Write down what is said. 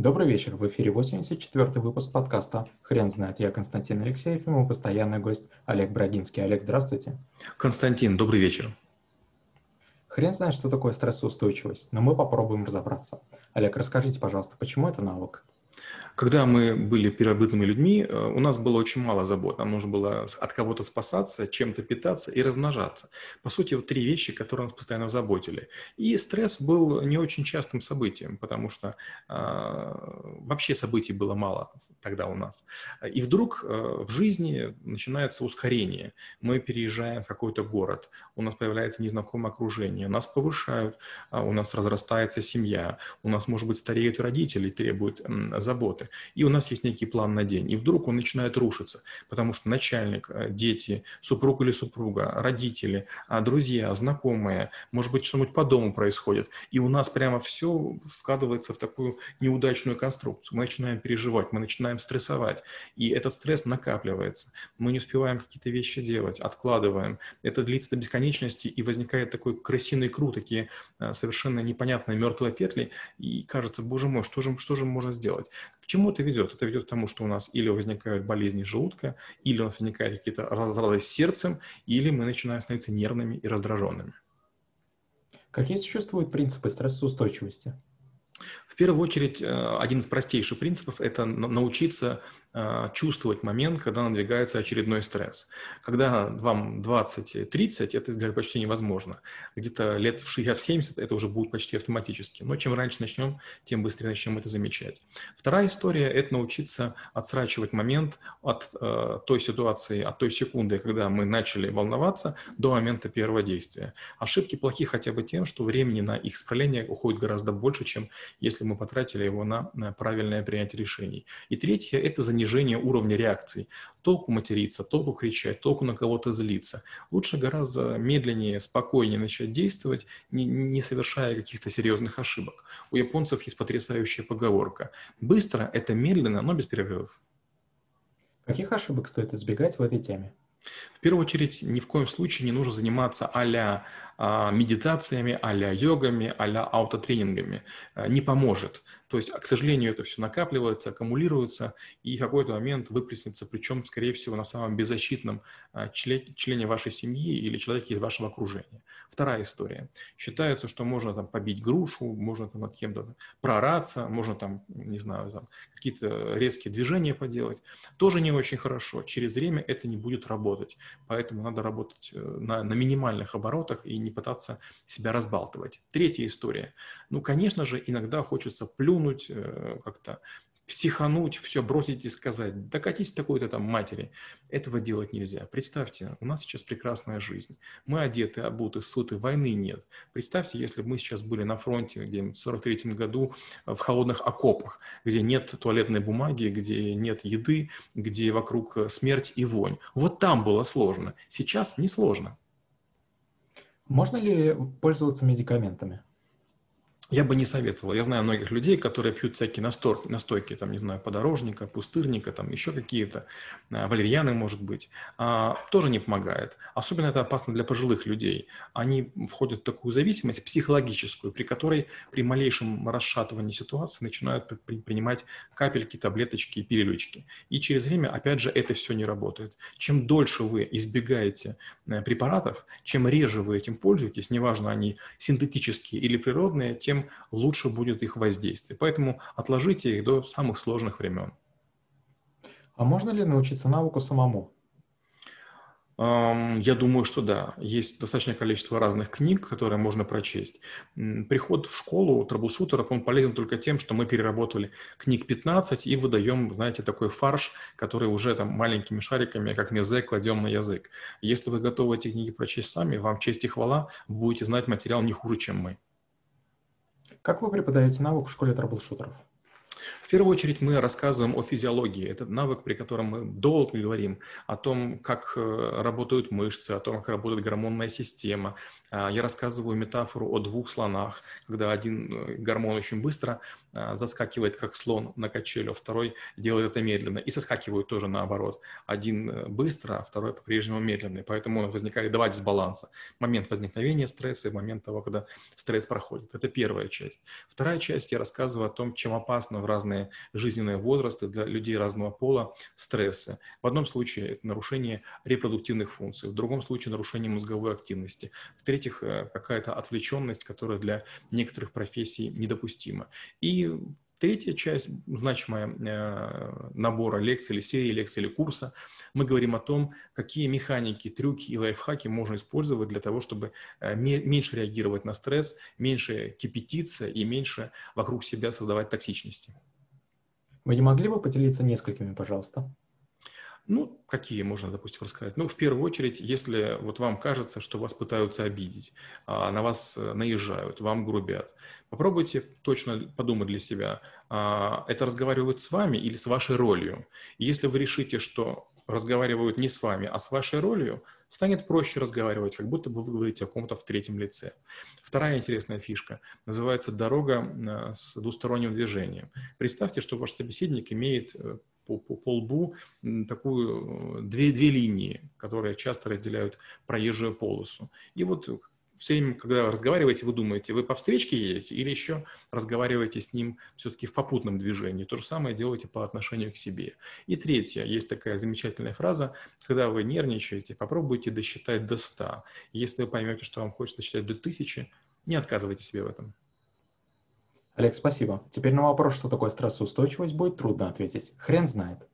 Добрый вечер, в эфире 84-й выпуск подкаста «Хрен знает». Я Константин Алексеев и мой постоянный гость Олег Брагинский. Олег, здравствуйте. Константин, добрый вечер. Хрен знает, что такое стрессоустойчивость, но мы попробуем разобраться. Олег, расскажите, пожалуйста, почему это навык? Когда мы были первобытными людьми, э, у нас было очень мало забот. Нам нужно было от кого-то спасаться, чем-то питаться и размножаться. По сути, вот три вещи, которые нас постоянно заботили. И стресс был не очень частым событием, потому что э, вообще событий было мало тогда у нас. И вдруг э, в жизни начинается ускорение. Мы переезжаем в какой-то город, у нас появляется незнакомое окружение, нас повышают, э, у нас разрастается семья, у нас, может быть, стареют родители, требуют заботы и у нас есть некий план на день. И вдруг он начинает рушиться, потому что начальник, э, дети, супруг или супруга, родители, а, друзья, знакомые, может быть, что-нибудь по дому происходит. И у нас прямо все складывается в такую неудачную конструкцию. Мы начинаем переживать, мы начинаем стрессовать, и этот стресс накапливается. Мы не успеваем какие-то вещи делать, откладываем. Это длится до бесконечности, и возникает такой крысиный круг, такие э, совершенно непонятные мертвые петли, и кажется, боже мой, что же, что же можно сделать? Чему это ведет? Это ведет к тому, что у нас или возникают болезни желудка, или у нас возникают какие-то разрады с сердцем, или мы начинаем становиться нервными и раздраженными. Какие существуют принципы стрессоустойчивости? В первую очередь, э, один из простейших принципов – это научиться чувствовать момент, когда надвигается очередной стресс. Когда вам 20-30, это почти невозможно. Где-то лет в 60-70 это уже будет почти автоматически. Но чем раньше начнем, тем быстрее начнем это замечать. Вторая история – это научиться отсрачивать момент от э, той ситуации, от той секунды, когда мы начали волноваться, до момента первого действия. Ошибки плохи хотя бы тем, что времени на их исправление уходит гораздо больше, чем если мы потратили его на, на правильное принятие решений. И третье – это занижение уровня реакций. Толку материться, толку кричать, толку на кого-то злиться. Лучше гораздо медленнее, спокойнее начать действовать, не, не совершая каких-то серьезных ошибок. У японцев есть потрясающая поговорка. Быстро – это медленно, но без перерывов. Каких ошибок стоит избегать в этой теме? В первую очередь, ни в коем случае не нужно заниматься а-ля а, медитациями, а-ля йогами, а-ля аутотренингами. А, не поможет. То есть, к сожалению, это все накапливается, аккумулируется, и в какой-то момент выплеснется, причем, скорее всего, на самом беззащитном а, члене вашей семьи или человеке из вашего окружения. Вторая история. Считается, что можно там побить грушу, можно там над кем-то проораться, можно там, не знаю, там какие-то резкие движения поделать. Тоже не очень хорошо. Через время это не будет работать. Поэтому надо работать э, на, на минимальных оборотах и не пытаться себя разбалтывать. Третья история. Ну, конечно же, иногда хочется плюнуть, э, как-то психануть, все бросить и сказать, докатись такой-то там матери. Этого делать нельзя. Представьте, у нас сейчас прекрасная жизнь. Мы одеты, обуты, сыты, войны нет. Представьте, если бы мы сейчас были на фронте, где в 43 году в холодных окопах, где нет туалетной бумаги, где нет еды, где вокруг смерть и вонь. Вот там было сложно. Сейчас не сложно. Можно ли пользоваться медикаментами? Я бы не советовал. Я знаю многих людей, которые пьют всякие настойки, настойки там, не знаю, подорожника, пустырника, там еще какие-то, а, валерьяны, может быть. А, тоже не помогает. Особенно это опасно для пожилых людей. Они входят в такую зависимость психологическую, при которой при малейшем расшатывании ситуации начинают при, принимать капельки, таблеточки и пилюлечки. И через время, опять же, это все не работает. Чем дольше вы избегаете э, препаратов, чем реже вы этим пользуетесь, неважно, они синтетические или природные, тем лучше будет их воздействие. Поэтому отложите их до самых сложных времен. А можно ли научиться навыку самому? Я думаю, что да. Есть достаточное количество разных книг, которые можно прочесть. Приход в школу трэблшутеров, он полезен только тем, что мы переработали книг 15 и выдаем, знаете, такой фарш, который уже там маленькими шариками, как мезе, кладем на язык. Если вы готовы эти книги прочесть сами, вам честь и хвала, будете знать материал не хуже, чем мы. Как вы преподаете навык в школе трэблшутеров? Первую очередь мы рассказываем о физиологии. Это навык, при котором мы долго говорим о том, как э, работают мышцы, о том, как работает гормонная система. А, я рассказываю метафору о двух слонах, когда один э, гормон очень быстро а, заскакивает, как слон на качелю, второй делает это медленно. И соскакивают тоже наоборот. Один э, быстро, а второй по-прежнему медленный. Поэтому возникает два дисбаланса. Момент возникновения стресса и момент того, когда стресс проходит. Это первая часть. Вторая часть я рассказываю о том, чем опасно в разные жизненные возрасты для людей разного пола стрессы. В одном случае это нарушение репродуктивных функций, в другом случае нарушение мозговой активности, в-третьих, э, какая-то отвлеченность, которая для некоторых профессий недопустима. И Третья часть, значимая э, набора лекций или серии лекций или курса, мы говорим о том, какие механики, трюки и лайфхаки можно использовать для того, чтобы э, меньше реагировать на стресс, меньше кипятиться и меньше вокруг себя создавать токсичности. Вы не могли бы поделиться несколькими, пожалуйста? Ну, какие можно, допустим, рассказать? Ну, в первую очередь, если вот вам кажется, что вас пытаются обидеть, а на вас э, наезжают, вам грубят, попробуйте точно подумать для себя, а это разговаривают с вами или с вашей ролью. Если вы решите, что разговаривают не с вами, а с вашей ролью, станет проще разговаривать, как будто бы вы говорите о ком-то в третьем лице. Вторая интересная фишка называется «дорога э, с двусторонним движением». Представьте, что ваш собеседник имеет э, по, по, по лбу такую, э, две, две линии, которые часто разделяют проезжую полосу. И вот все время, когда разговариваете, вы думаете, вы по встречке едете или еще разговариваете с ним все-таки в попутном движении. То же самое делаете по отношению к себе. И третье, есть такая замечательная фраза, когда вы нервничаете, попробуйте досчитать до 100. Если вы поймете, что вам хочется считать до 1000, не отказывайте себе в этом. Олег, спасибо. Теперь на вопрос, что такое стрессоустойчивость, будет трудно ответить. Хрен знает.